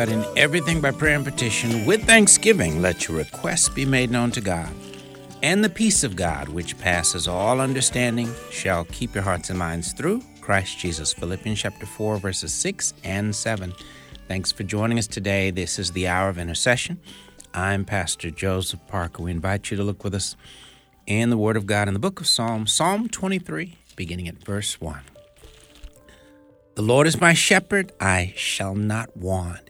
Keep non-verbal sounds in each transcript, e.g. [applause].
but in everything by prayer and petition, with thanksgiving, let your requests be made known to God. And the peace of God, which passes all understanding, shall keep your hearts and minds through Christ Jesus. Philippians chapter 4, verses 6 and 7. Thanks for joining us today. This is the hour of intercession. I'm Pastor Joseph Parker. We invite you to look with us in the Word of God in the book of Psalms, Psalm 23, beginning at verse 1. The Lord is my shepherd, I shall not want.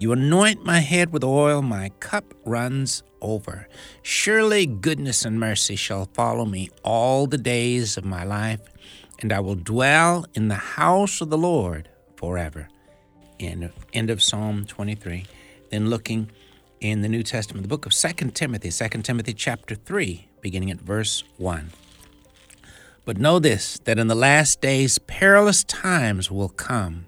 You anoint my head with oil, my cup runs over. Surely goodness and mercy shall follow me all the days of my life, and I will dwell in the house of the Lord forever. End of, end of Psalm 23. Then looking in the New Testament, the book of 2 Timothy, 2 Timothy chapter 3, beginning at verse 1. But know this that in the last days perilous times will come.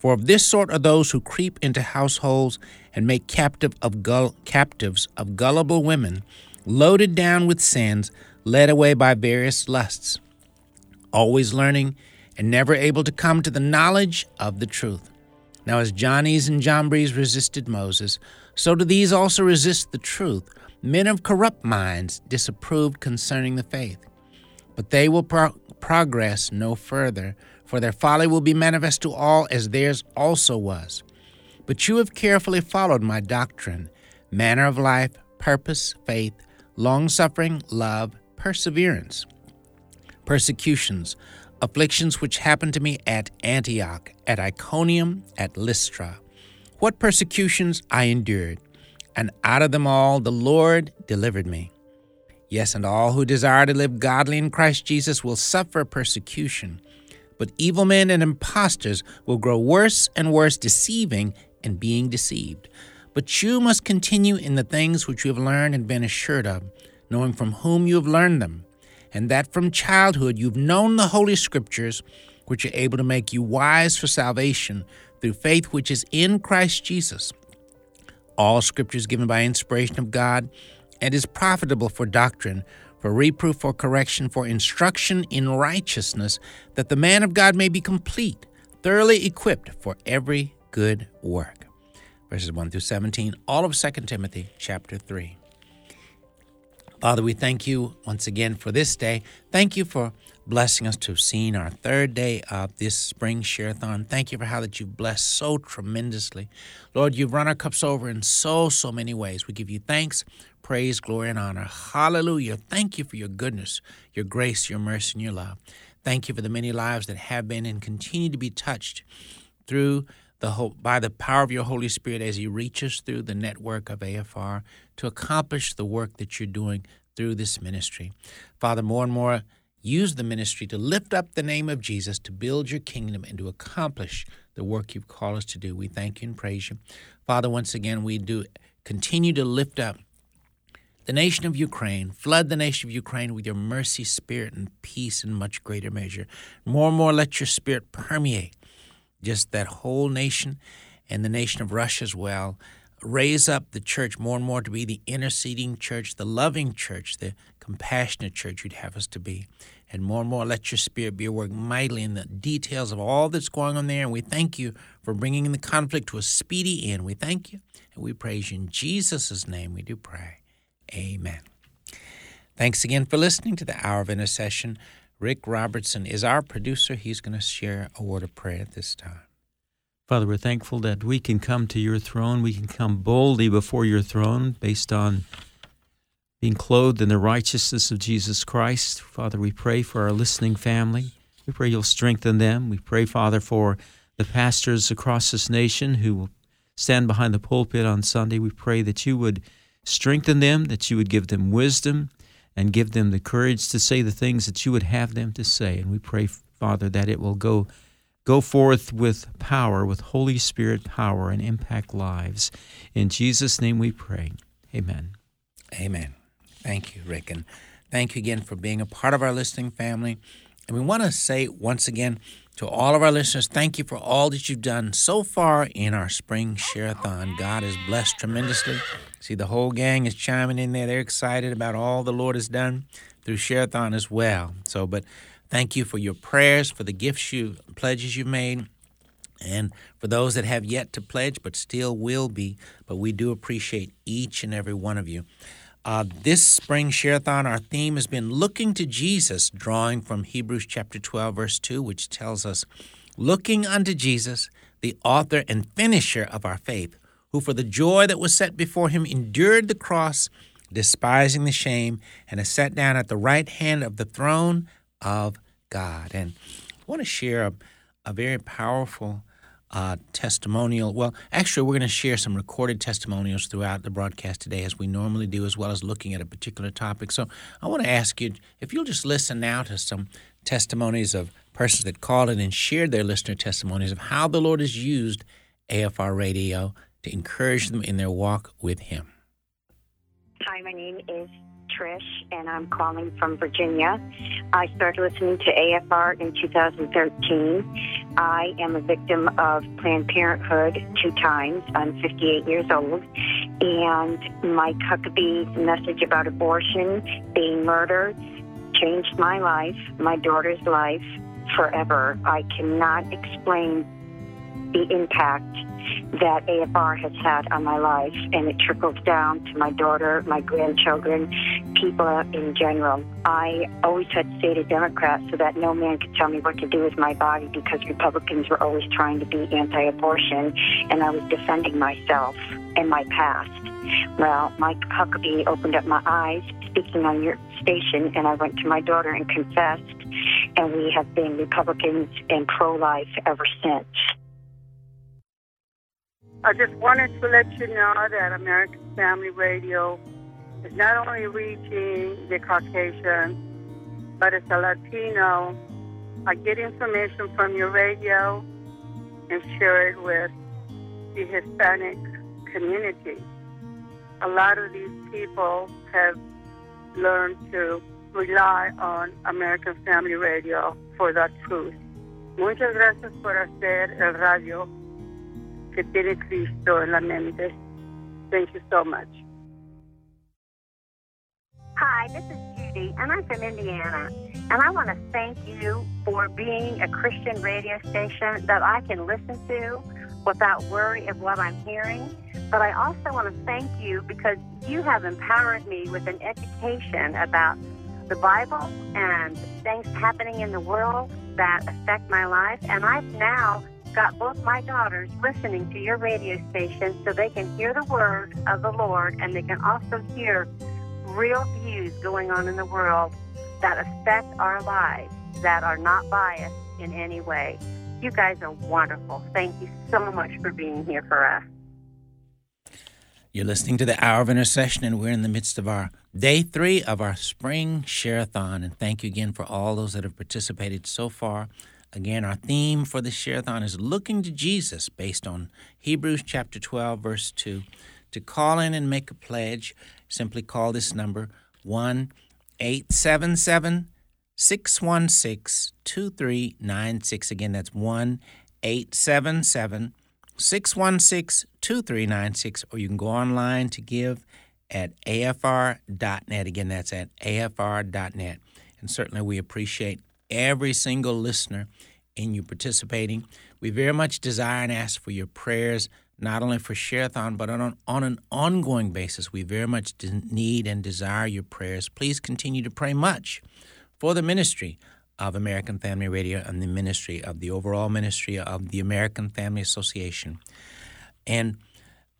For of this sort are those who creep into households and make captive of gull- captives of gullible women, loaded down with sins, led away by various lusts, always learning and never able to come to the knowledge of the truth. Now, as Jannes and Jambres resisted Moses, so do these also resist the truth men of corrupt minds disapproved concerning the faith. But they will pro- progress no further, for their folly will be manifest to all as theirs also was. But you have carefully followed my doctrine, manner of life, purpose, faith, long suffering, love, perseverance, persecutions, afflictions which happened to me at Antioch, at Iconium, at Lystra. What persecutions I endured and out of them all the Lord delivered me. Yes, and all who desire to live godly in Christ Jesus will suffer persecution. But evil men and impostors will grow worse and worse, deceiving and being deceived. But you must continue in the things which you have learned and been assured of, knowing from whom you have learned them, and that from childhood you've known the Holy Scriptures, which are able to make you wise for salvation through faith which is in Christ Jesus. All scripture is given by inspiration of God and is profitable for doctrine, for reproof, for correction, for instruction in righteousness, that the man of God may be complete, thoroughly equipped for every good work. Verses 1 through 17, all of 2 Timothy chapter 3. Father, we thank you once again for this day. Thank you for blessing us to have seen our third day of this spring share-a-thon. Thank you for how that you've blessed so tremendously. Lord, you've run our cups over in so, so many ways. We give you thanks, praise, glory, and honor. Hallelujah. Thank you for your goodness, your grace, your mercy, and your love. Thank you for the many lives that have been and continue to be touched through the by the power of your Holy Spirit as you reach us through the network of AFR to accomplish the work that you're doing through this ministry. Father, more and more use the ministry to lift up the name of Jesus, to build your kingdom, and to accomplish the work you've called us to do. We thank you and praise you. Father, once again, we do continue to lift up the nation of Ukraine, flood the nation of Ukraine with your mercy, spirit, and peace in much greater measure. More and more, let your spirit permeate just that whole nation and the nation of Russia as well. Raise up the church more and more to be the interceding church, the loving church, the compassionate church you'd have us to be. And more and more, let your spirit be at work mightily in the details of all that's going on there. And we thank you for bringing the conflict to a speedy end. We thank you and we praise you. In Jesus' name we do pray. Amen. Thanks again for listening to the Hour of Intercession. Rick Robertson is our producer. He's going to share a word of prayer at this time. Father, we're thankful that we can come to your throne. We can come boldly before your throne based on being clothed in the righteousness of Jesus Christ. Father, we pray for our listening family. We pray you'll strengthen them. We pray, Father, for the pastors across this nation who will stand behind the pulpit on Sunday. We pray that you would strengthen them, that you would give them wisdom and give them the courage to say the things that you would have them to say. And we pray, Father, that it will go Go forth with power, with Holy Spirit power, and impact lives. In Jesus' name we pray. Amen. Amen. Thank you, Rick. And thank you again for being a part of our listening family. And we want to say once again to all of our listeners, thank you for all that you've done so far in our spring share-a-thon. God has blessed tremendously. See, the whole gang is chiming in there. They're excited about all the Lord has done through share-a-thon as well. So, but Thank you for your prayers, for the gifts you pledges you've made, and for those that have yet to pledge but still will be. But we do appreciate each and every one of you. Uh, this spring share-a-thon, our theme has been looking to Jesus, drawing from Hebrews chapter 12, verse 2, which tells us, looking unto Jesus, the author and finisher of our faith, who for the joy that was set before him endured the cross, despising the shame, and has sat down at the right hand of the throne of God. And I want to share a, a very powerful uh, testimonial. Well, actually, we're going to share some recorded testimonials throughout the broadcast today, as we normally do, as well as looking at a particular topic. So I want to ask you if you'll just listen now to some testimonies of persons that called in and shared their listener testimonies of how the Lord has used AFR radio to encourage them in their walk with Him. Hi, my name is Trish, and I'm calling from Virginia. I started listening to AFR in 2013. I am a victim of Planned Parenthood two times. I'm 58 years old. And Mike Huckabee's message about abortion, being murdered, changed my life, my daughter's life forever. I cannot explain the impact that AFR has had on my life, and it trickles down to my daughter, my grandchildren, people in general. I always had stayed a Democrat so that no man could tell me what to do with my body because Republicans were always trying to be anti abortion, and I was defending myself and my past. Well, Mike Huckabee opened up my eyes speaking on your station, and I went to my daughter and confessed, and we have been Republicans and pro life ever since. I just wanted to let you know that American Family Radio is not only reaching the Caucasian, but it's a Latino. I get information from your radio and share it with the Hispanic community. A lot of these people have learned to rely on American Family Radio for that truth. Muchas gracias por hacer el radio que tiene Cristo en la mente. Thank you so much. Hi, this is Judy, and I'm from Indiana. And I want to thank you for being a Christian radio station that I can listen to without worry of what I'm hearing. But I also want to thank you because you have empowered me with an education about the Bible and things happening in the world that affect my life. And I've now got both my daughters listening to your radio station so they can hear the word of the Lord and they can also hear real views going on in the world that affect our lives that are not biased in any way. You guys are wonderful. Thank you so much for being here for us. You're listening to the Hour of Intercession, and we're in the midst of our day three of our spring share-a-thon. And thank you again for all those that have participated so far. Again, our theme for the Share-a-thon is looking to Jesus based on Hebrews chapter 12, verse 2. To call in and make a pledge, simply call this number 1 877 616 2396. Again, that's 1 877 616 2396. Or you can go online to give at afr.net. Again, that's at afr.net. And certainly we appreciate every single listener in you participating. We very much desire and ask for your prayers, not only for Share-a-thon, but on, on an ongoing basis. We very much need and desire your prayers. Please continue to pray much for the ministry of American Family Radio and the ministry of the overall ministry of the American Family Association. And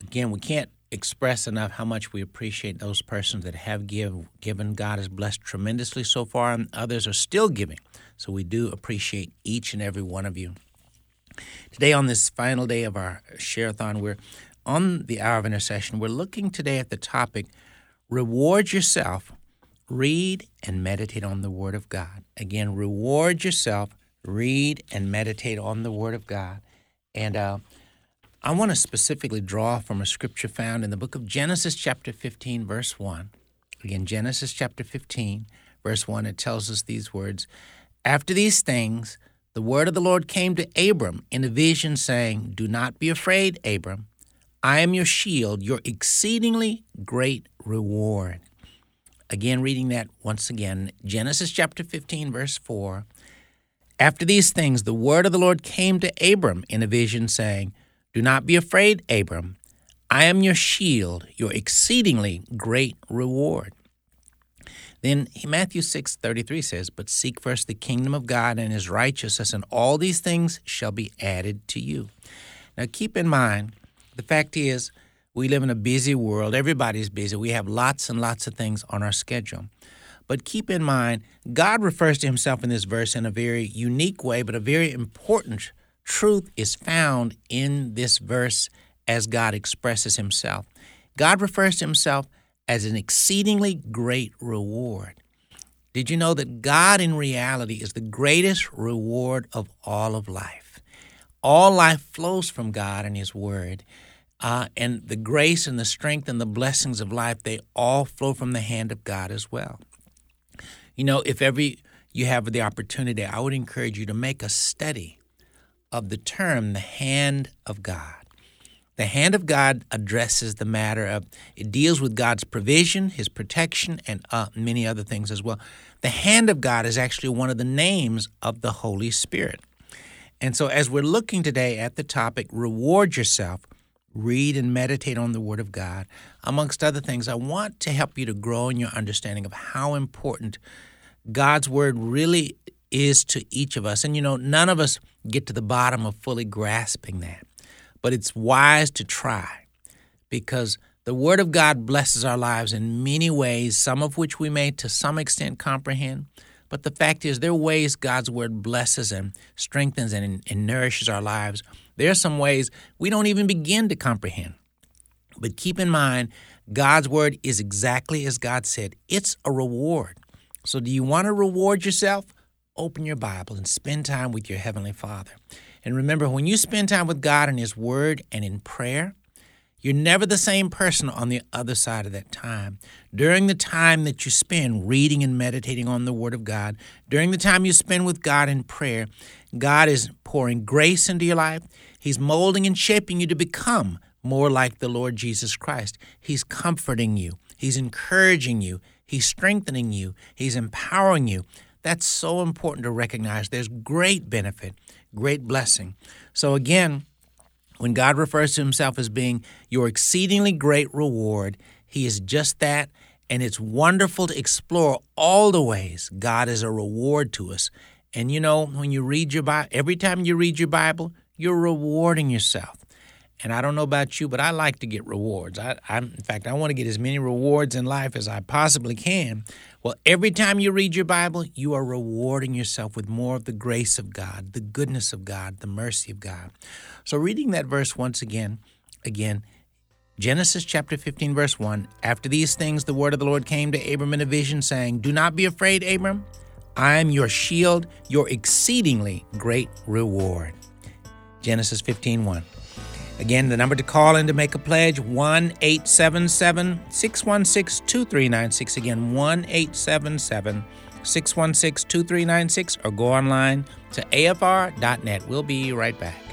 again, we can't express enough how much we appreciate those persons that have give, given. God has blessed tremendously so far, and others are still giving. So we do appreciate each and every one of you. Today, on this final day of our share-a-thon, we're on the hour of intercession. We're looking today at the topic Reward Yourself, read and meditate on the Word of God. Again, reward yourself, read and meditate on the Word of God. And uh, I want to specifically draw from a scripture found in the book of Genesis, chapter 15, verse 1. Again, Genesis chapter 15, verse 1, it tells us these words After these things, the word of the Lord came to Abram in a vision, saying, Do not be afraid, Abram. I am your shield, your exceedingly great reward. Again, reading that once again, Genesis chapter 15, verse 4. After these things, the word of the Lord came to Abram in a vision, saying, Do not be afraid, Abram. I am your shield, your exceedingly great reward. Then Matthew 6 33 says, But seek first the kingdom of God and his righteousness, and all these things shall be added to you. Now keep in mind, the fact is, we live in a busy world. Everybody's busy. We have lots and lots of things on our schedule. But keep in mind, God refers to himself in this verse in a very unique way, but a very important truth is found in this verse as God expresses himself. God refers to himself as an exceedingly great reward. Did you know that God in reality is the greatest reward of all of life? All life flows from God and His Word. Uh, and the grace and the strength and the blessings of life, they all flow from the hand of God as well. You know, if every you have the opportunity, I would encourage you to make a study of the term the hand of God. The hand of God addresses the matter of, it deals with God's provision, His protection, and uh, many other things as well. The hand of God is actually one of the names of the Holy Spirit. And so, as we're looking today at the topic, reward yourself, read and meditate on the Word of God, amongst other things, I want to help you to grow in your understanding of how important God's Word really is to each of us. And you know, none of us get to the bottom of fully grasping that but it's wise to try because the Word of God blesses our lives in many ways, some of which we may to some extent comprehend. But the fact is, there are ways God's Word blesses and strengthens and, and nourishes our lives. There are some ways we don't even begin to comprehend. But keep in mind, God's Word is exactly as God said it's a reward. So, do you want to reward yourself? Open your Bible and spend time with your Heavenly Father. And remember, when you spend time with God in His Word and in prayer, you're never the same person on the other side of that time. During the time that you spend reading and meditating on the Word of God, during the time you spend with God in prayer, God is pouring grace into your life. He's molding and shaping you to become more like the Lord Jesus Christ. He's comforting you, He's encouraging you, He's strengthening you, He's empowering you. That's so important to recognize. There's great benefit great blessing. So again, when God refers to himself as being your exceedingly great reward, he is just that. And it's wonderful to explore all the ways God is a reward to us. And you know, when you read your Bible, every time you read your Bible, you're rewarding yourself. And I don't know about you, but I like to get rewards. I, I, in fact, I want to get as many rewards in life as I possibly can. Well, every time you read your Bible, you are rewarding yourself with more of the grace of God, the goodness of God, the mercy of God. So, reading that verse once again, again, Genesis chapter 15, verse 1 After these things, the word of the Lord came to Abram in a vision, saying, Do not be afraid, Abram. I am your shield, your exceedingly great reward. Genesis 15, 1. Again, the number to call in to make a pledge 1 877 616 2396. Again, 1 877 616 2396 or go online to afr.net. We'll be right back.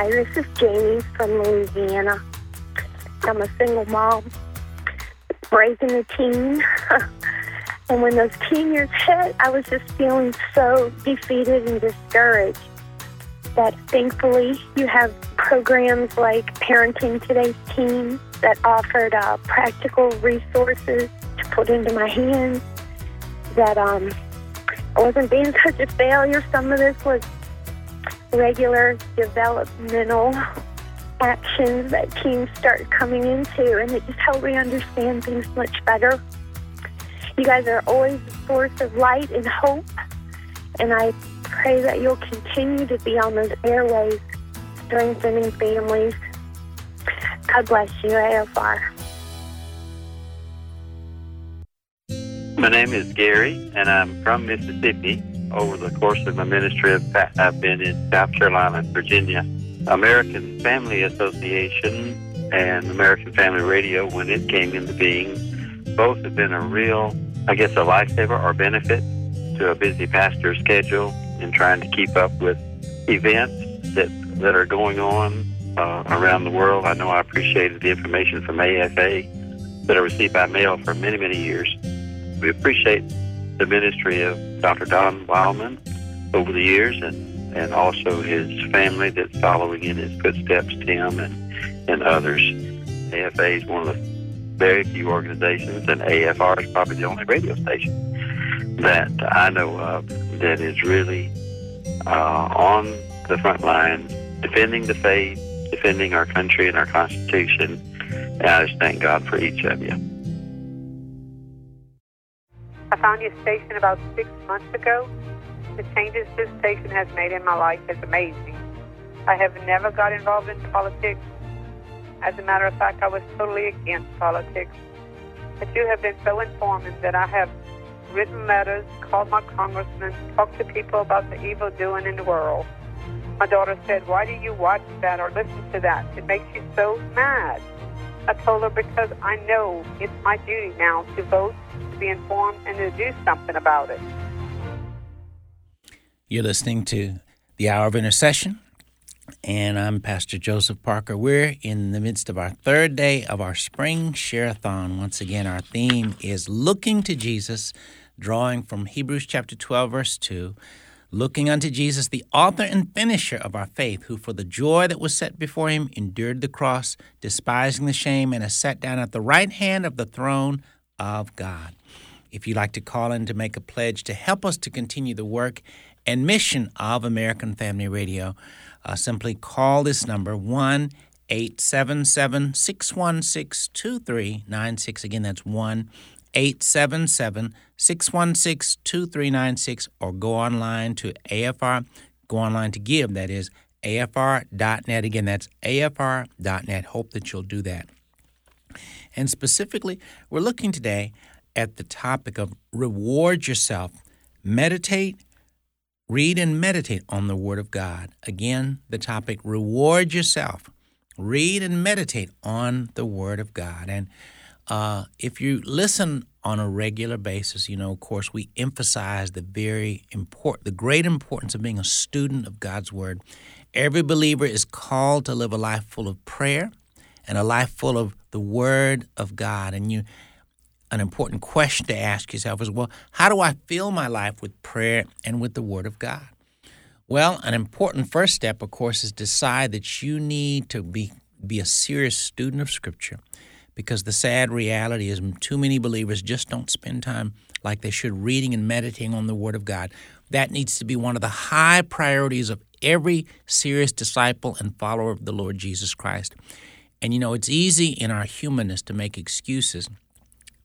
Hi, this is Jamie from Louisiana. I'm a single mom raising a teen. [laughs] and when those teen years hit, I was just feeling so defeated and discouraged. That thankfully you have programs like Parenting Today's Teen that offered uh, practical resources to put into my hands. That um, I wasn't being such a failure. Some of this was regular developmental actions that teens start coming into, and it just helped me understand things much better. You guys are always a source of light and hope, and I pray that you'll continue to be on those airways, strengthening families. God bless you, AFR. My name is Gary, and I'm from Mississippi. Over the course of my ministry, I've been in South Carolina and Virginia. American Family Association and American Family Radio, when it came into being, both have been a real, I guess, a lifesaver or benefit to a busy pastor's schedule in trying to keep up with events that that are going on uh, around the world. I know I appreciated the information from AFA that I received by mail for many, many years. We appreciate the ministry of Dr. Don Wildmon over the years and, and also his family that's following in his footsteps, Tim and, and others. AFA is one of the very few organizations, and AFR is probably the only radio station that I know of that is really uh, on the front line defending the faith, defending our country and our Constitution. And I just thank God for each of you. Found your station about six months ago. The changes this station has made in my life is amazing. I have never got involved in politics. As a matter of fact, I was totally against politics. But you have been so informative that I have written letters, called my congressman, talked to people about the evil doing in the world. My daughter said, Why do you watch that or listen to that? It makes you so mad. I told her because I know it's my duty now to vote, be informed, and to do something about it. You're listening to the Hour of Intercession, and I'm Pastor Joseph Parker. We're in the midst of our third day of our spring share-a-thon. Once again, our theme is looking to Jesus, drawing from Hebrews chapter 12, verse 2 looking unto Jesus, the author and finisher of our faith, who for the joy that was set before him endured the cross, despising the shame, and has sat down at the right hand of the throne of God. If you'd like to call in to make a pledge to help us to continue the work and mission of American Family Radio, uh, simply call this number 1 877 616 2396. Again, that's 1 877 616 2396 or go online to AFR, go online to give, that is AFR.net. Again, that's AFR.net. Hope that you'll do that. And specifically, we're looking today at the topic of reward yourself. Meditate, read, and meditate on the Word of God. Again, the topic reward yourself. Read and meditate on the Word of God. And uh, if you listen on a regular basis, you know, of course, we emphasize the very important, the great importance of being a student of God's Word. Every believer is called to live a life full of prayer and a life full of the Word of God. And you, an important question to ask yourself is, well, how do I fill my life with prayer and with the Word of God? Well, an important first step, of course, is decide that you need to be be a serious student of Scripture because the sad reality is too many believers just don't spend time like they should reading and meditating on the Word of God. That needs to be one of the high priorities of every serious disciple and follower of the Lord Jesus Christ. And you know, it's easy in our humanness to make excuses,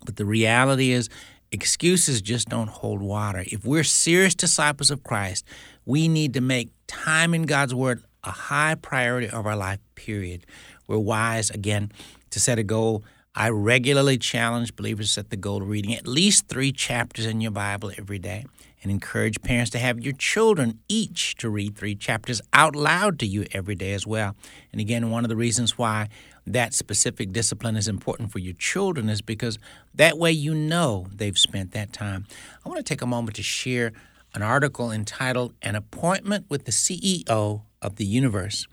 but the reality is, excuses just don't hold water. If we're serious disciples of Christ, we need to make time in God's Word a high priority of our life, period. We're wise, again, to set a goal. I regularly challenge believers to set the goal of reading at least three chapters in your Bible every day and encourage parents to have your children each to read three chapters out loud to you every day as well. And again, one of the reasons why that specific discipline is important for your children is because that way you know they've spent that time. I want to take a moment to share an article entitled An Appointment with the CEO of the Universe.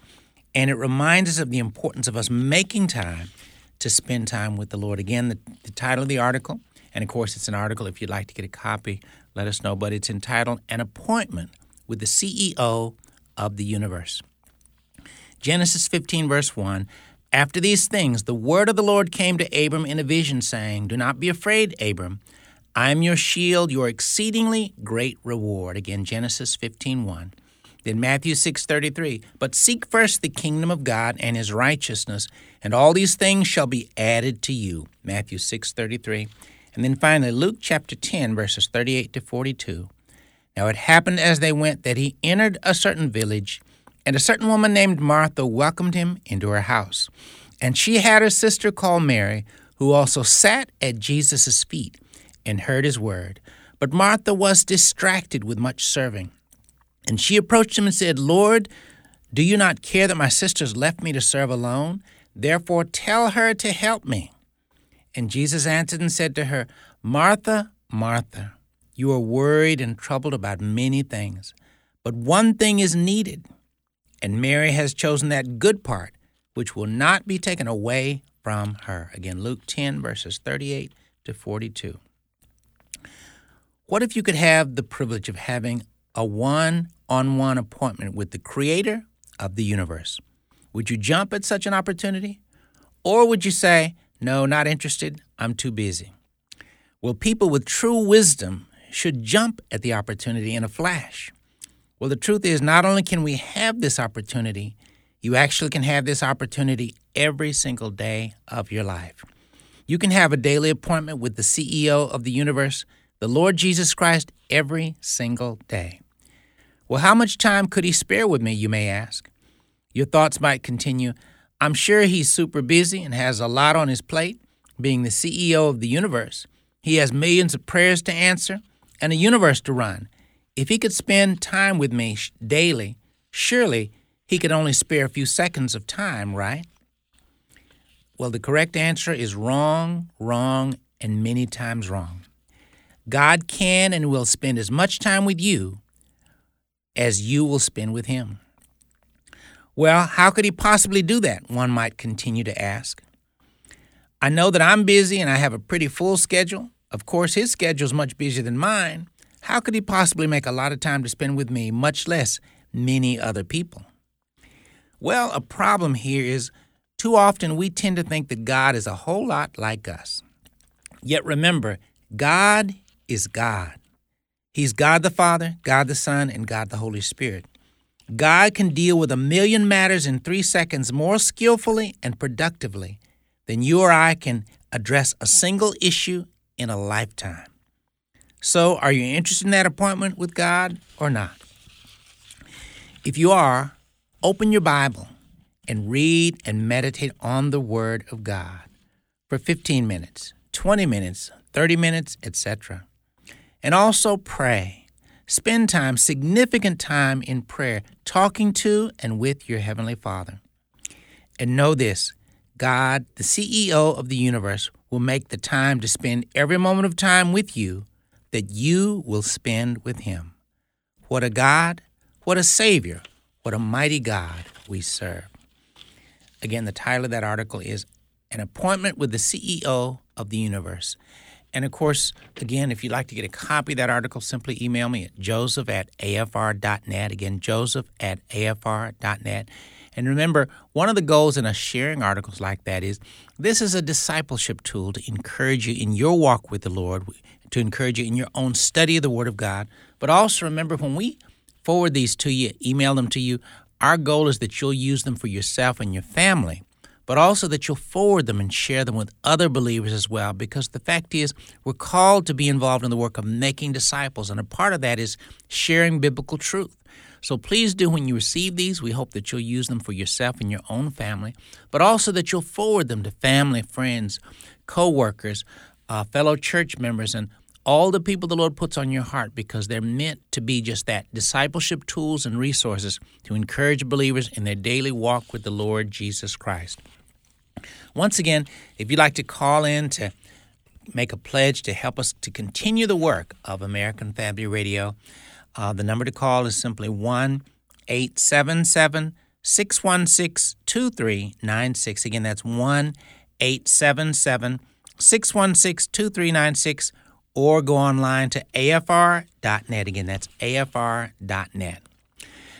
And it reminds us of the importance of us making time to spend time with the Lord. Again, the, the title of the article, and of course, it's an article. If you'd like to get a copy, let us know. But it's entitled An Appointment with the CEO of the Universe. Genesis 15, verse 1 After these things, the word of the Lord came to Abram in a vision, saying, Do not be afraid, Abram. I am your shield, your exceedingly great reward. Again, Genesis 15, 1. Then Matthew 6:33, but seek first the kingdom of God and his righteousness, and all these things shall be added to you. Matthew 6:33. And then finally Luke chapter 10 verses 38 to 42. Now it happened as they went that he entered a certain village, and a certain woman named Martha welcomed him into her house. And she had her sister called Mary, who also sat at Jesus' feet and heard his word. But Martha was distracted with much serving. And she approached him and said, Lord, do you not care that my sisters left me to serve alone? Therefore tell her to help me. And Jesus answered and said to her, Martha, Martha, you are worried and troubled about many things, but one thing is needed, and Mary has chosen that good part, which will not be taken away from her. Again, Luke 10, verses 38 to 42. What if you could have the privilege of having a one on one appointment with the creator of the universe? Would you jump at such an opportunity? Or would you say, no, not interested, I'm too busy? Well, people with true wisdom should jump at the opportunity in a flash. Well, the truth is, not only can we have this opportunity, you actually can have this opportunity every single day of your life. You can have a daily appointment with the CEO of the universe, the Lord Jesus Christ, every single day. Well, how much time could he spare with me, you may ask? Your thoughts might continue. I'm sure he's super busy and has a lot on his plate, being the CEO of the universe. He has millions of prayers to answer and a universe to run. If he could spend time with me daily, surely he could only spare a few seconds of time, right? Well, the correct answer is wrong, wrong, and many times wrong. God can and will spend as much time with you as you will spend with him. Well, how could he possibly do that? One might continue to ask. I know that I'm busy and I have a pretty full schedule. Of course, his schedule is much busier than mine. How could he possibly make a lot of time to spend with me, much less many other people? Well, a problem here is too often we tend to think that God is a whole lot like us. Yet remember, God is God. He's God the Father, God the Son, and God the Holy Spirit. God can deal with a million matters in three seconds more skillfully and productively than you or I can address a single issue in a lifetime. So, are you interested in that appointment with God or not? If you are, open your Bible and read and meditate on the Word of God for 15 minutes, 20 minutes, 30 minutes, etc. And also pray. Spend time, significant time in prayer, talking to and with your Heavenly Father. And know this God, the CEO of the universe, will make the time to spend every moment of time with you that you will spend with Him. What a God, what a Savior, what a mighty God we serve. Again, the title of that article is An Appointment with the CEO of the Universe. And of course, again, if you'd like to get a copy of that article, simply email me at joseph at afr.net. Again, joseph at afr.net. And remember, one of the goals in us sharing articles like that is this is a discipleship tool to encourage you in your walk with the Lord, to encourage you in your own study of the Word of God. But also remember, when we forward these to you, email them to you, our goal is that you'll use them for yourself and your family, but also that you'll forward them and share them with other believers as well. Because the fact is, we're called to be involved in the work of making disciples, and a part of that is sharing biblical truth. So please do when you receive these. We hope that you'll use them for yourself and your own family, but also that you'll forward them to family, friends, co workers, uh, fellow church members, and all the people the Lord puts on your heart because they're meant to be just that discipleship tools and resources to encourage believers in their daily walk with the Lord Jesus Christ. Once again, if you'd like to call in to make a pledge to help us to continue the work of American Family Radio, uh, the number to call is simply 1 877 616 2396. Again, that's 1 877 616 2396, or go online to afr.net. Again, that's afr.net.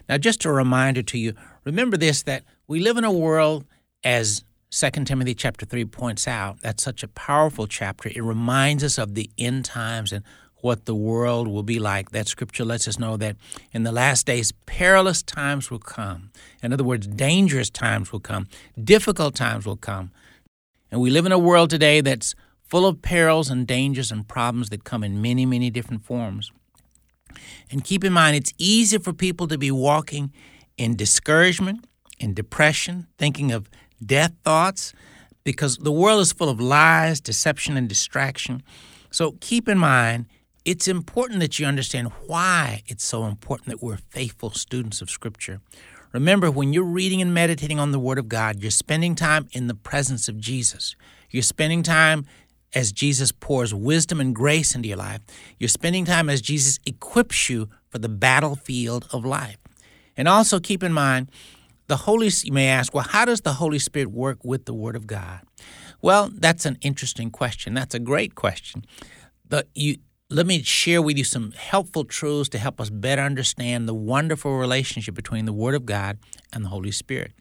Now, just a reminder to you remember this that we live in a world, as 2 Timothy chapter 3 points out, that's such a powerful chapter. It reminds us of the end times and what the world will be like. That scripture lets us know that in the last days, perilous times will come. In other words, dangerous times will come, difficult times will come. And we live in a world today that's full of perils and dangers and problems that come in many, many different forms. And keep in mind, it's easy for people to be walking in discouragement, in depression, thinking of death thoughts, because the world is full of lies, deception, and distraction. So keep in mind, it's important that you understand why it's so important that we're faithful students of Scripture. Remember, when you're reading and meditating on the Word of God, you're spending time in the presence of Jesus. You're spending time as Jesus pours wisdom and grace into your life. You're spending time as Jesus equips you for the battlefield of life. And also keep in mind, the Holy you may ask, well, how does the Holy Spirit work with the Word of God? Well, that's an interesting question. That's a great question. The, you, let me share with you some helpful truths to help us better understand the wonderful relationship between the Word of God and the Holy Spirit.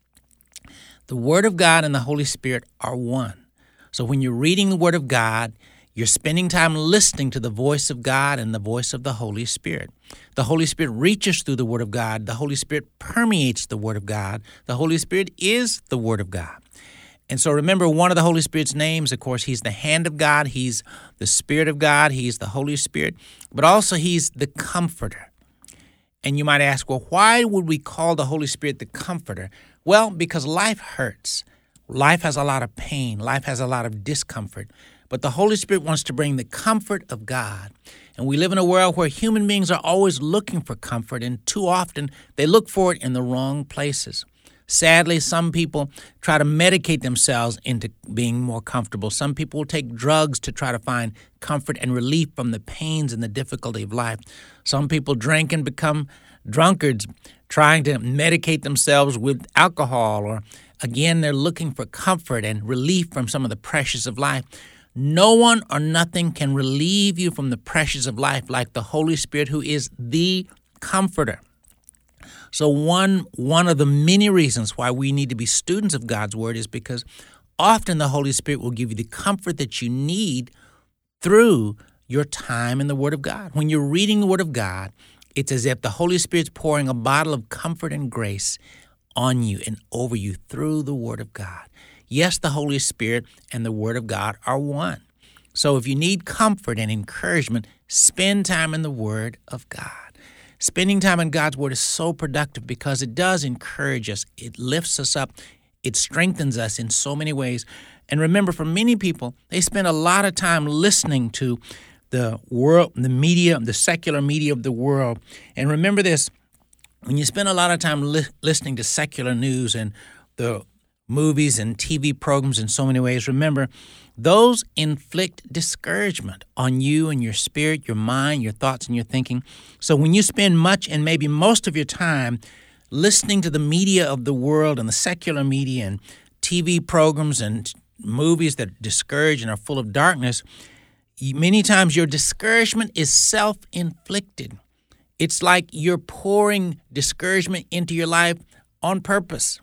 The Word of God and the Holy Spirit are one. So when you're reading the Word of God, you're spending time listening to the voice of God and the voice of the Holy Spirit. The Holy Spirit reaches through the Word of God. The Holy Spirit permeates the Word of God. The Holy Spirit is the Word of God. And so remember, one of the Holy Spirit's names, of course, He's the hand of God, He's the Spirit of God, He's the Holy Spirit, but also He's the Comforter. And you might ask, well, why would we call the Holy Spirit the Comforter? Well, because life hurts. Life has a lot of pain, life has a lot of discomfort. But the Holy Spirit wants to bring the comfort of God. And we live in a world where human beings are always looking for comfort, and too often they look for it in the wrong places. Sadly, some people try to medicate themselves into being more comfortable. Some people will take drugs to try to find comfort and relief from the pains and the difficulty of life. Some people drink and become drunkards, trying to medicate themselves with alcohol, or again, they're looking for comfort and relief from some of the pressures of life. No one or nothing can relieve you from the pressures of life like the Holy Spirit, who is the comforter. So one one of the many reasons why we need to be students of God's word is because often the Holy Spirit will give you the comfort that you need through your time in the word of God. When you're reading the word of God, it's as if the Holy Spirit's pouring a bottle of comfort and grace on you and over you through the word of God. Yes, the Holy Spirit and the word of God are one. So if you need comfort and encouragement, spend time in the word of God. Spending time in God's Word is so productive because it does encourage us, it lifts us up, it strengthens us in so many ways. And remember, for many people, they spend a lot of time listening to the world, the media, the secular media of the world. And remember this when you spend a lot of time li- listening to secular news and the movies and TV programs in so many ways, remember, those inflict discouragement on you and your spirit, your mind, your thoughts, and your thinking. So when you spend much and maybe most of your time listening to the media of the world and the secular media and TV programs and movies that discourage and are full of darkness, many times your discouragement is self inflicted. It's like you're pouring discouragement into your life on purpose.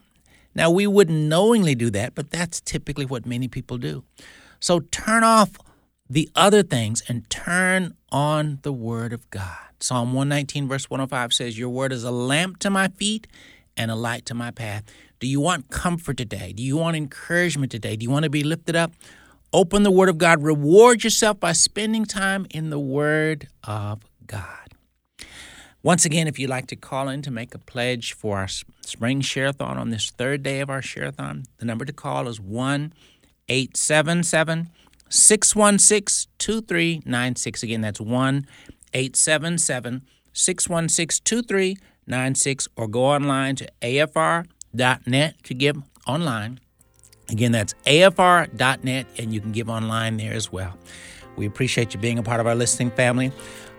Now, we wouldn't knowingly do that, but that's typically what many people do. So turn off the other things and turn on the Word of God. Psalm 119, verse 105 says, Your Word is a lamp to my feet and a light to my path. Do you want comfort today? Do you want encouragement today? Do you want to be lifted up? Open the Word of God. Reward yourself by spending time in the Word of God. Once again, if you'd like to call in to make a pledge for our spring shareathon on this third day of our shareathon, the number to call is 1 877 616 2396. Again, that's 1 877 616 2396, or go online to afr.net to give online. Again, that's afr.net, and you can give online there as well. We appreciate you being a part of our listening family.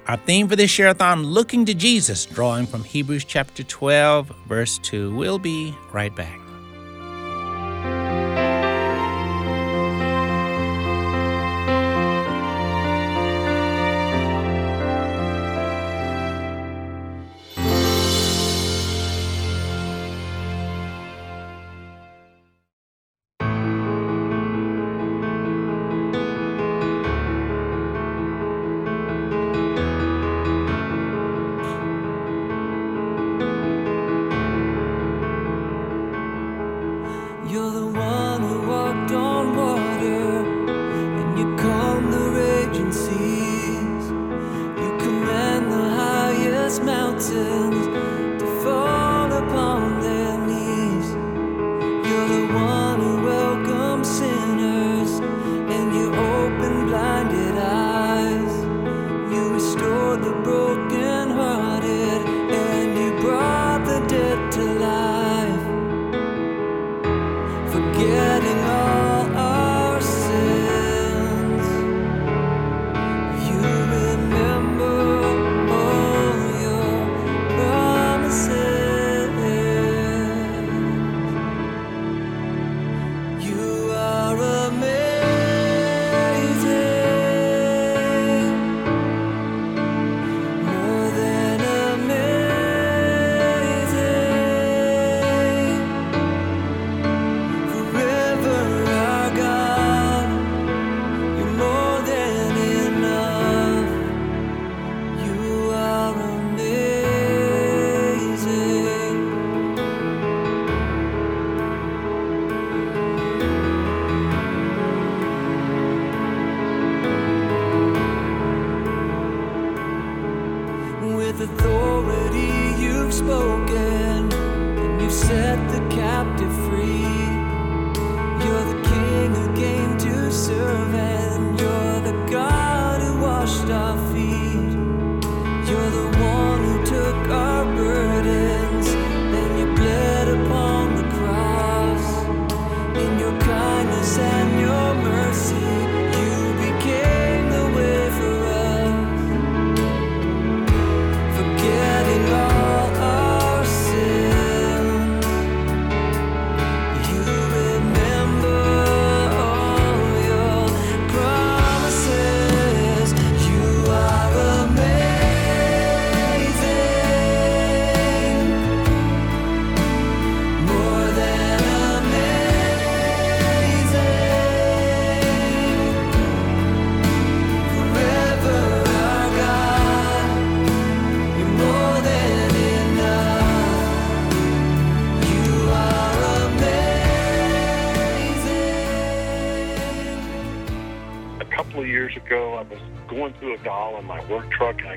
Our theme for this share-a-thon, Looking to Jesus, drawing from Hebrews chapter 12, verse 2. We'll be right back.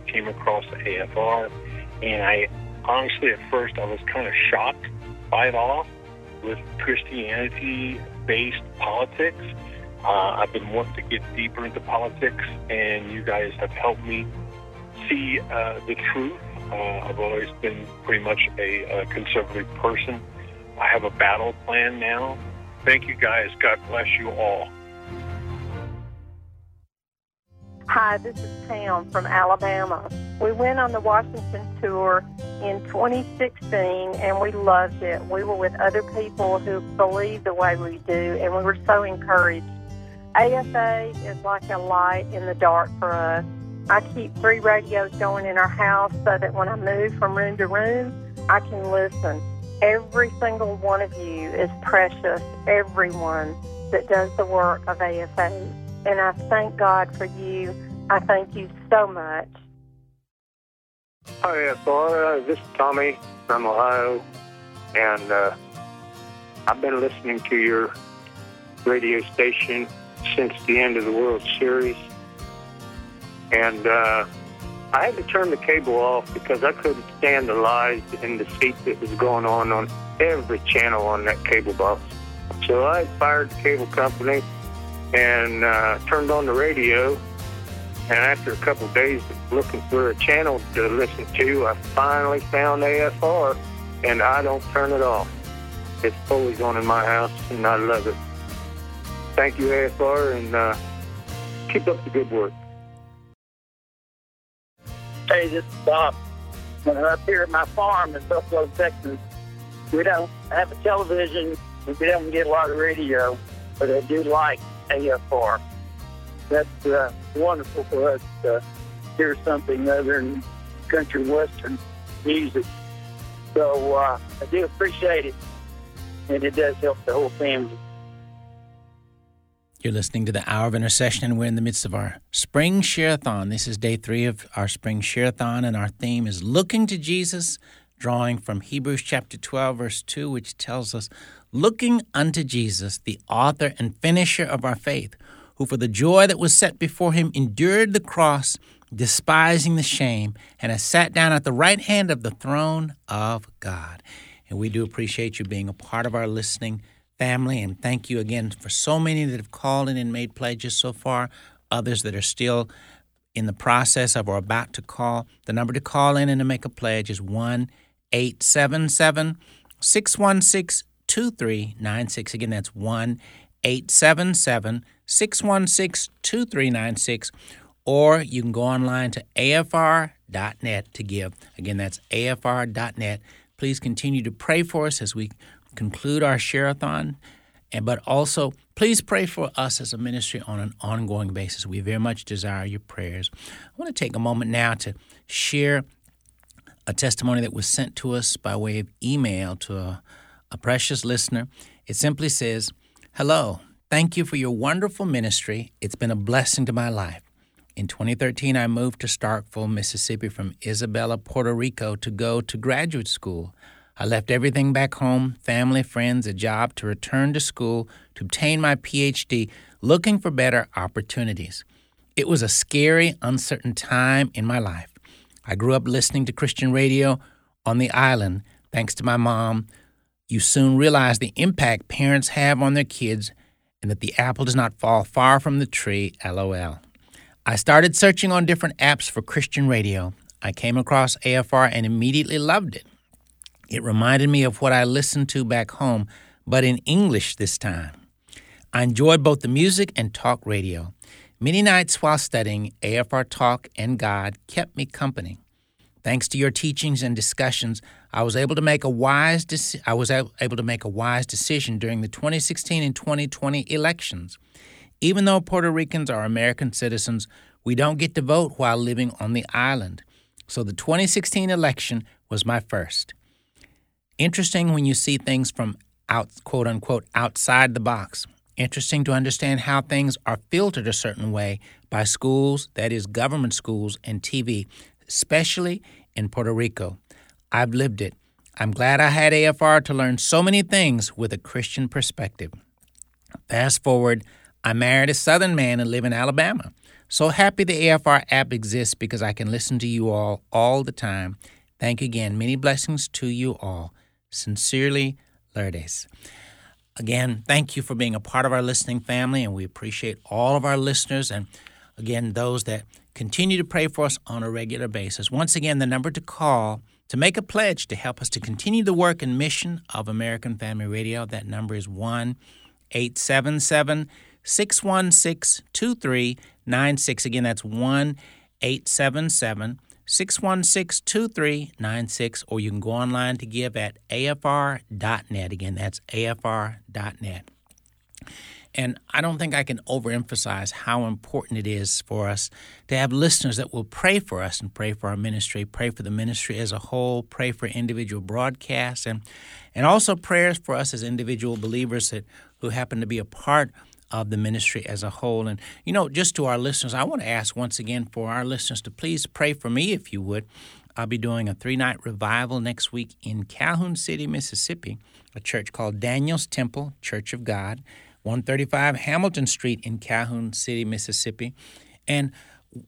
Came across the AFR, and I honestly, at first, I was kind of shocked by it all with Christianity based politics. Uh, I've been wanting to get deeper into politics, and you guys have helped me see uh, the truth. Uh, I've always been pretty much a, a conservative person. I have a battle plan now. Thank you guys. God bless you all. Hi, this is Pam from Alabama. We went on the Washington tour in 2016 and we loved it. We were with other people who believe the way we do and we were so encouraged. AFA is like a light in the dark for us. I keep three radios going in our house so that when I move from room to room, I can listen. Every single one of you is precious, everyone that does the work of AFA. And I thank God for you. I thank you so much. Hi, FR. Uh, this is Tommy from Ohio, and uh, I've been listening to your radio station since the end of the World Series. And uh, I had to turn the cable off because I couldn't stand the lies and deceit that was going on on every channel on that cable box. So I fired the cable company and uh, turned on the radio. And after a couple of days of looking for a channel to listen to, I finally found AFR, and I don't turn it off. It's always on in my house, and I love it. Thank you, AFR, and uh, keep up the good work. Hey, this is Bob. Up here at my farm in Buffalo, Texas, we don't have a television. We don't get a lot of radio, but I do like AFR. That's uh, wonderful for us to hear something other than country western music. So uh, I do appreciate it, and it does help the whole family. You're listening to the Hour of Intercession, and we're in the midst of our Spring Shareathon. This is day three of our Spring Shareathon, and our theme is Looking to Jesus, drawing from Hebrews chapter 12, verse 2, which tells us, Looking unto Jesus, the author and finisher of our faith, who for the joy that was set before him endured the cross, despising the shame, and has sat down at the right hand of the throne of God. And we do appreciate you being a part of our listening family. And thank you again for so many that have called in and made pledges so far, others that are still in the process of or about to call. The number to call in and to make a pledge is 1 877 616 2396. Again, that's 1 877 616 2396. Or you can go online to afr.net to give. Again, that's afr.net. Please continue to pray for us as we conclude our shareathon. And but also, please pray for us as a ministry on an ongoing basis. We very much desire your prayers. I want to take a moment now to share a testimony that was sent to us by way of email to a, a precious listener. It simply says, Hello, thank you for your wonderful ministry. It's been a blessing to my life. In 2013, I moved to Starkville, Mississippi from Isabela, Puerto Rico to go to graduate school. I left everything back home family, friends, a job to return to school to obtain my PhD, looking for better opportunities. It was a scary, uncertain time in my life. I grew up listening to Christian radio on the island, thanks to my mom. You soon realize the impact parents have on their kids and that the apple does not fall far from the tree, lol. I started searching on different apps for Christian radio. I came across AFR and immediately loved it. It reminded me of what I listened to back home, but in English this time. I enjoyed both the music and talk radio. Many nights while studying, AFR Talk and God kept me company. Thanks to your teachings and discussions, I was able to make a wise deci- I was able to make a wise decision during the 2016 and 2020 elections. Even though Puerto Ricans are American citizens, we don't get to vote while living on the island. So the 2016 election was my first. Interesting when you see things from out quote unquote outside the box. Interesting to understand how things are filtered a certain way by schools, that is government schools and TV, especially in Puerto Rico. I've lived it. I'm glad I had AFR to learn so many things with a Christian perspective. Fast forward, I married a Southern man and live in Alabama. So happy the AFR app exists because I can listen to you all all the time. Thank you again. Many blessings to you all. Sincerely, Lourdes. Again, thank you for being a part of our listening family, and we appreciate all of our listeners and again, those that continue to pray for us on a regular basis. Once again, the number to call to make a pledge to help us to continue the work and mission of American Family Radio, that number is 1 877 616 2396. Again, that's 1 877 616 2396, or you can go online to give at afr.net. Again, that's afr.net. And I don't think I can overemphasize how important it is for us to have listeners that will pray for us and pray for our ministry, pray for the ministry as a whole, pray for individual broadcasts, and, and also prayers for us as individual believers that, who happen to be a part of the ministry as a whole. And, you know, just to our listeners, I want to ask once again for our listeners to please pray for me if you would. I'll be doing a three night revival next week in Calhoun City, Mississippi, a church called Daniel's Temple Church of God, 135 Hamilton Street in Calhoun City, Mississippi. And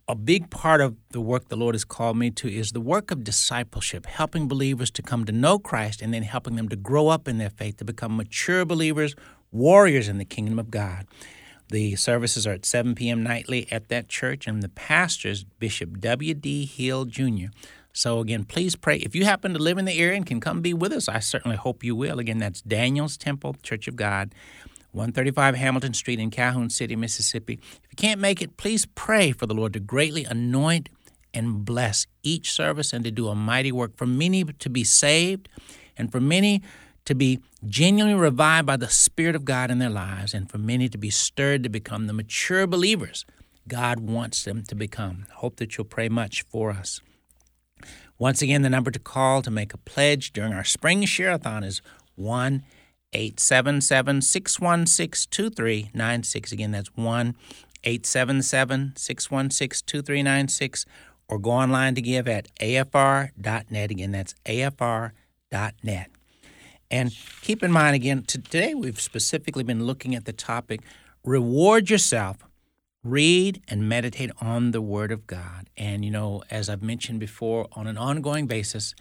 a big part of the work the Lord has called me to is the work of discipleship, helping believers to come to know Christ and then helping them to grow up in their faith, to become mature believers, warriors in the kingdom of God. The services are at 7 p.m. nightly at that church, and the pastor is Bishop W.D. Hill Jr. So, again, please pray. If you happen to live in the area and can come be with us, I certainly hope you will. Again, that's Daniel's Temple, Church of God, 135 Hamilton Street in Calhoun City, Mississippi. If you can't make it, please pray for the Lord to greatly anoint and bless each service and to do a mighty work, for many to be saved, and for many to be genuinely revived by the Spirit of God in their lives, and for many to be stirred to become the mature believers God wants them to become. Hope that you'll pray much for us. Once again, the number to call to make a pledge during our spring share-a-thon is 1 877 616 2396. Again, that's 1 877 616 2396. Or go online to give at afr.net. Again, that's afr.net. And keep in mind, again, today we've specifically been looking at the topic reward yourself read and meditate on the Word of God. And, you know, as I've mentioned before, on an ongoing basis,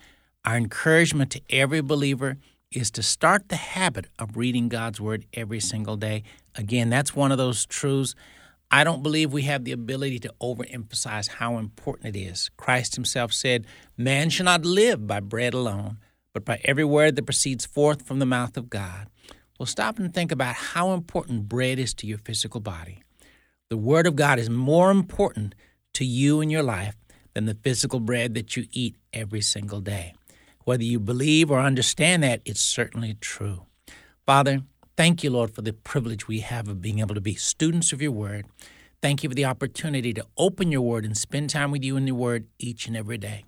our encouragement to every believer is to start the habit of reading God's Word every single day. Again, that's one of those truths. I don't believe we have the ability to overemphasize how important it is. Christ Himself said, Man shall not live by bread alone, but by every word that proceeds forth from the mouth of God. Well, stop and think about how important bread is to your physical body. The Word of God is more important to you in your life than the physical bread that you eat every single day. Whether you believe or understand that, it's certainly true. Father, thank you, Lord, for the privilege we have of being able to be students of your Word. Thank you for the opportunity to open your Word and spend time with you in the Word each and every day.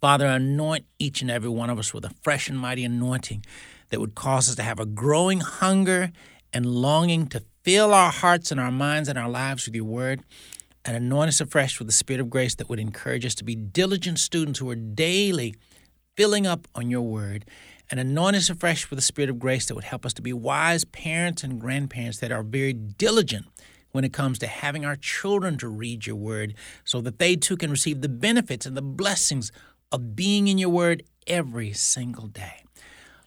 Father, anoint each and every one of us with a fresh and mighty anointing that would cause us to have a growing hunger and longing to fill our hearts and our minds and our lives with your word and anoint us afresh with the spirit of grace that would encourage us to be diligent students who are daily filling up on your word and anoint us afresh with the spirit of grace that would help us to be wise parents and grandparents that are very diligent when it comes to having our children to read your word so that they too can receive the benefits and the blessings of being in your word every single day.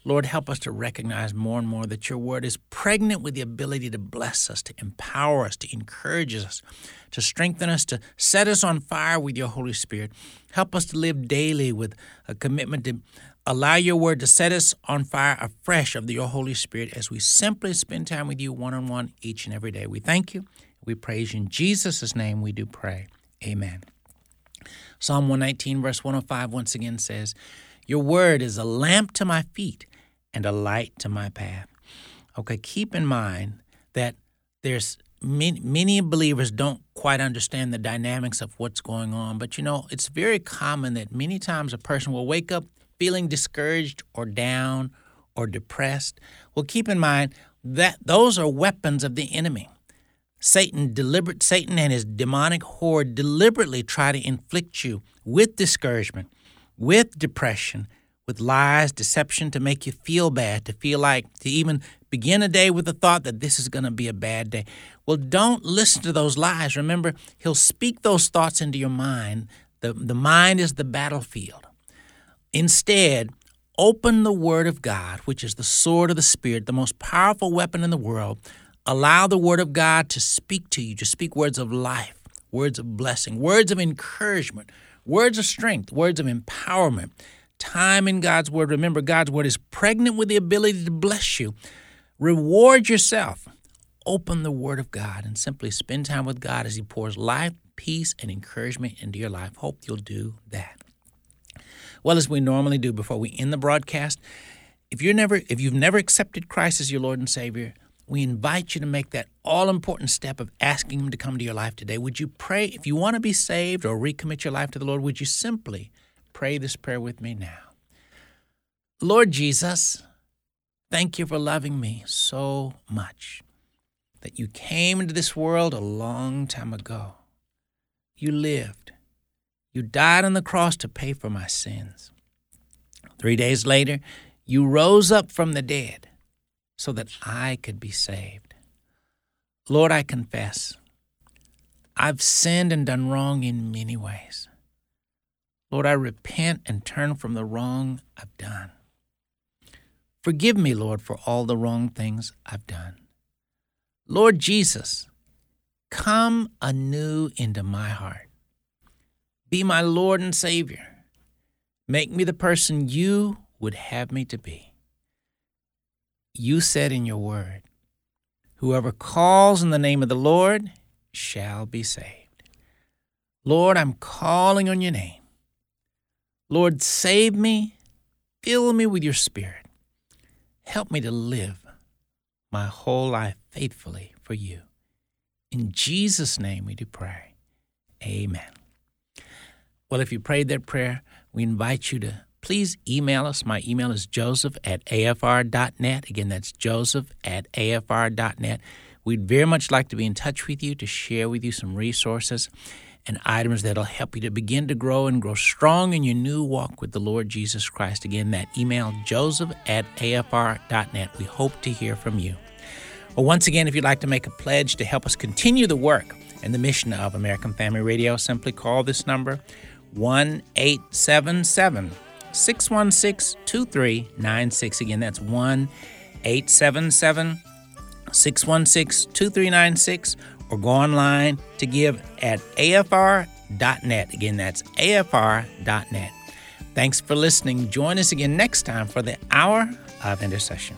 Lord, help us to recognize more and more that your word is pregnant with the ability to bless us, to empower us, to encourage us, to strengthen us, to set us on fire with your Holy Spirit. Help us to live daily with a commitment to allow your word to set us on fire afresh of your Holy Spirit as we simply spend time with you one on one each and every day. We thank you. We praise you. In Jesus' name we do pray. Amen. Psalm 119, verse 105, once again says, Your word is a lamp to my feet and a light to my path. Okay, keep in mind that there's many, many believers don't quite understand the dynamics of what's going on, but you know, it's very common that many times a person will wake up feeling discouraged or down or depressed. Well, keep in mind that those are weapons of the enemy. Satan deliberate Satan and his demonic horde deliberately try to inflict you with discouragement, with depression, with lies, deception to make you feel bad, to feel like, to even begin a day with the thought that this is going to be a bad day. Well, don't listen to those lies. Remember, he'll speak those thoughts into your mind. The, the mind is the battlefield. Instead, open the Word of God, which is the sword of the Spirit, the most powerful weapon in the world. Allow the Word of God to speak to you, to speak words of life, words of blessing, words of encouragement, words of strength, words of empowerment time in God's Word. Remember, God's Word is pregnant with the ability to bless you. Reward yourself. Open the Word of God and simply spend time with God as He pours life, peace, and encouragement into your life. Hope you'll do that. Well, as we normally do before we end the broadcast, if you're never if you've never accepted Christ as your Lord and Savior, we invite you to make that all important step of asking Him to come to your life today. Would you pray if you want to be saved or recommit your life to the Lord? Would you simply Pray this prayer with me now. Lord Jesus, thank you for loving me so much that you came into this world a long time ago. You lived. You died on the cross to pay for my sins. Three days later, you rose up from the dead so that I could be saved. Lord, I confess, I've sinned and done wrong in many ways. Lord, I repent and turn from the wrong I've done. Forgive me, Lord, for all the wrong things I've done. Lord Jesus, come anew into my heart. Be my Lord and Savior. Make me the person you would have me to be. You said in your word, Whoever calls in the name of the Lord shall be saved. Lord, I'm calling on your name. Lord, save me, fill me with your spirit. Help me to live my whole life faithfully for you. In Jesus' name we do pray. Amen. Well, if you prayed that prayer, we invite you to please email us. My email is joseph at afr.net. Again, that's joseph at afr.net. We'd very much like to be in touch with you to share with you some resources and items that'll help you to begin to grow and grow strong in your new walk with the Lord Jesus Christ. Again, that email, joseph at afr.net. We hope to hear from you. Well, once again, if you'd like to make a pledge to help us continue the work and the mission of American Family Radio, simply call this number 1 877 616 2396. Again, that's 1 877 616 2396 or go online to give at afr.net. Again, that's afr.net. Thanks for listening. Join us again next time for the Hour of Intercession.